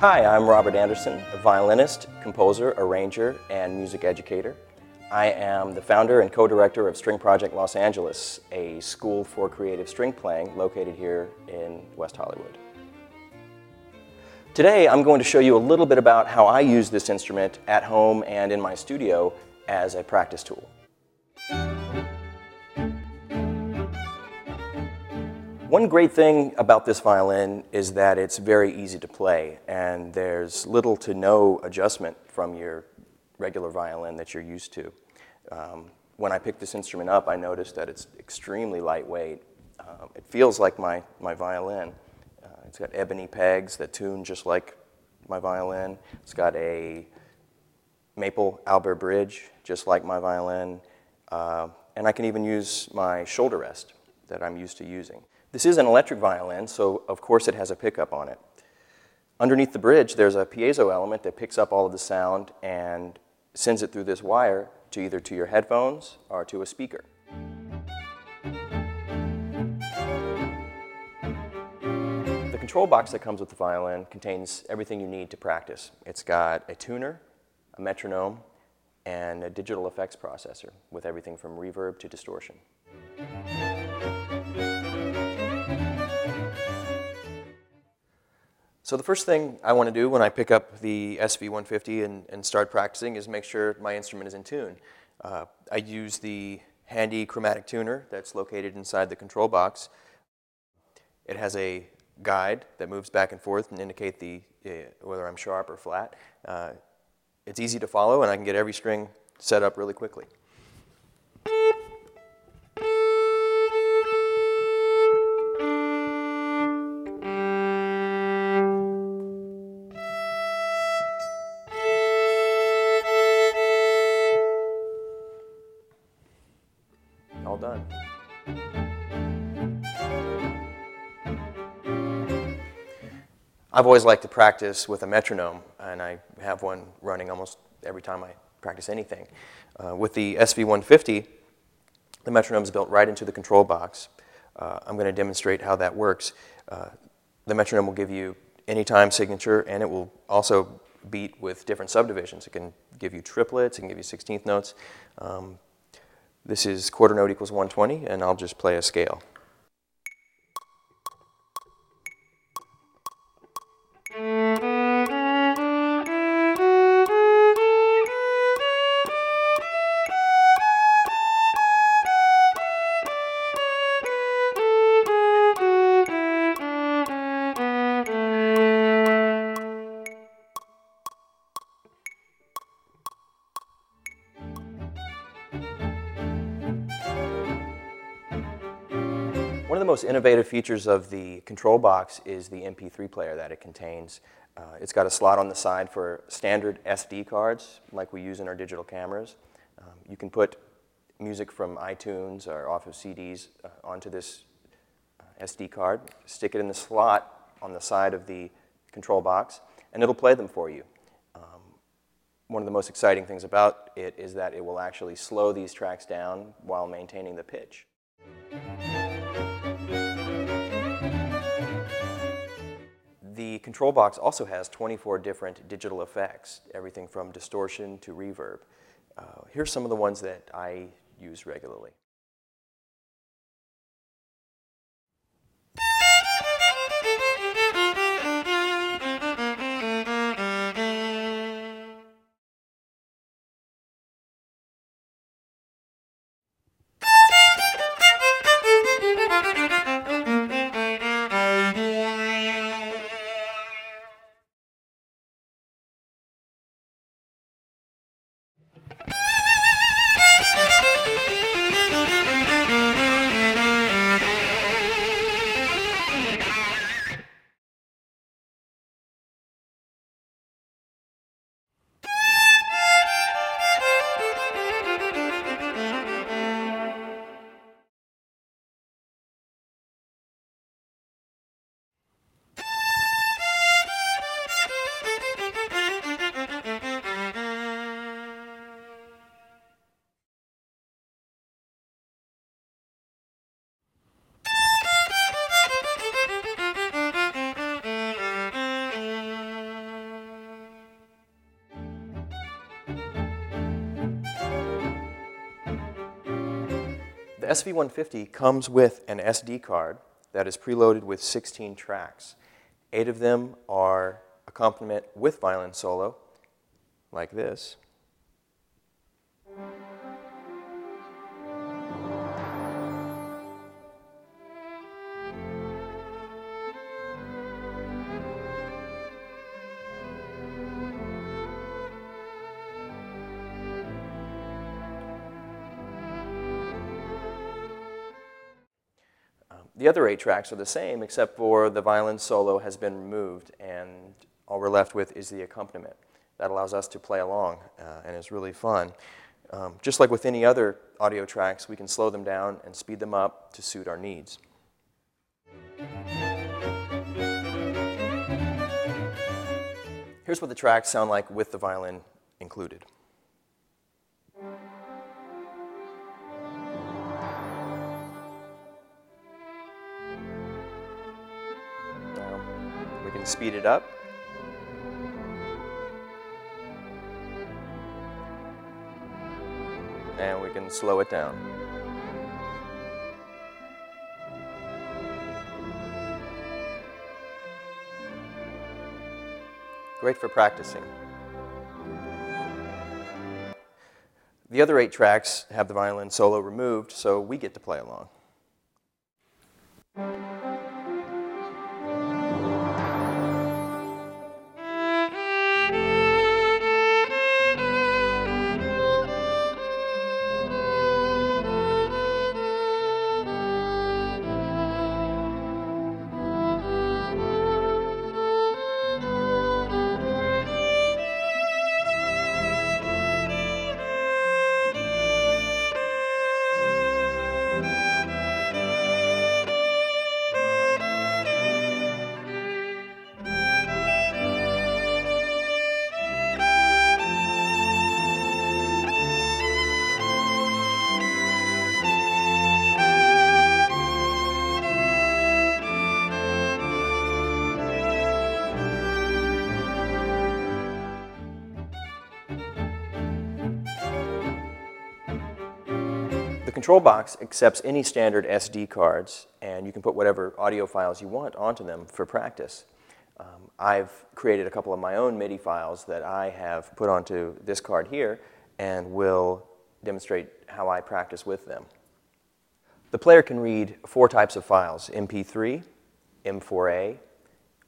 Hi, I'm Robert Anderson, a violinist, composer, arranger, and music educator. I am the founder and co-director of String Project Los Angeles, a school for creative string playing located here in West Hollywood. Today I'm going to show you a little bit about how I use this instrument at home and in my studio as a practice tool. One great thing about this violin is that it's very easy to play and there's little to no adjustment from your regular violin that you're used to. Um, when I picked this instrument up, I noticed that it's extremely lightweight. Um, it feels like my, my violin. Uh, it's got ebony pegs that tune just like my violin. It's got a maple Aubert bridge, just like my violin. Uh, and I can even use my shoulder rest that I'm used to using. This is an electric violin, so of course it has a pickup on it. Underneath the bridge, there's a piezo element that picks up all of the sound and sends it through this wire to either to your headphones or to a speaker. The control box that comes with the violin contains everything you need to practice. It's got a tuner, a metronome, and a digital effects processor with everything from reverb to distortion. So the first thing I want to do when I pick up the SV150 and, and start practicing is make sure my instrument is in tune. Uh, I use the handy chromatic tuner that's located inside the control box. It has a guide that moves back and forth and indicate the, uh, whether I'm sharp or flat. Uh, it's easy to follow and I can get every string set up really quickly. I've always liked to practice with a metronome, and I have one running almost every time I practice anything. Uh, with the SV150, the metronome is built right into the control box. Uh, I'm going to demonstrate how that works. Uh, the metronome will give you any time signature, and it will also beat with different subdivisions. It can give you triplets, it can give you 16th notes. Um, this is quarter note equals 120, and I'll just play a scale. Most innovative features of the control box is the MP3 player that it contains. Uh, it's got a slot on the side for standard SD cards like we use in our digital cameras. Um, you can put music from iTunes or off of CDs uh, onto this uh, SD card, stick it in the slot on the side of the control box, and it'll play them for you. Um, one of the most exciting things about it is that it will actually slow these tracks down while maintaining the pitch. The control box also has 24 different digital effects, everything from distortion to reverb. Uh, here's some of the ones that I use regularly. SV150 comes with an SD card that is preloaded with 16 tracks. Eight of them are accompaniment with violin solo, like this. The other eight tracks are the same, except for the violin solo has been removed, and all we're left with is the accompaniment. That allows us to play along, uh, and is really fun. Um, just like with any other audio tracks, we can slow them down and speed them up to suit our needs. Here's what the tracks sound like with the violin included. Can speed it up. And we can slow it down. Great for practicing. The other eight tracks have the violin solo removed, so we get to play along. Control box accepts any standard SD cards, and you can put whatever audio files you want onto them for practice. Um, I've created a couple of my own MIDI files that I have put onto this card here and will demonstrate how I practice with them. The player can read four types of files, MP3, M4A,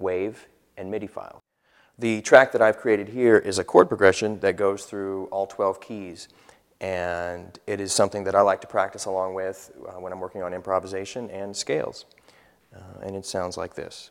WAV, and MIDI file. The track that I've created here is a chord progression that goes through all 12 keys and it is something that I like to practice along with uh, when I'm working on improvisation and scales. Uh, and it sounds like this.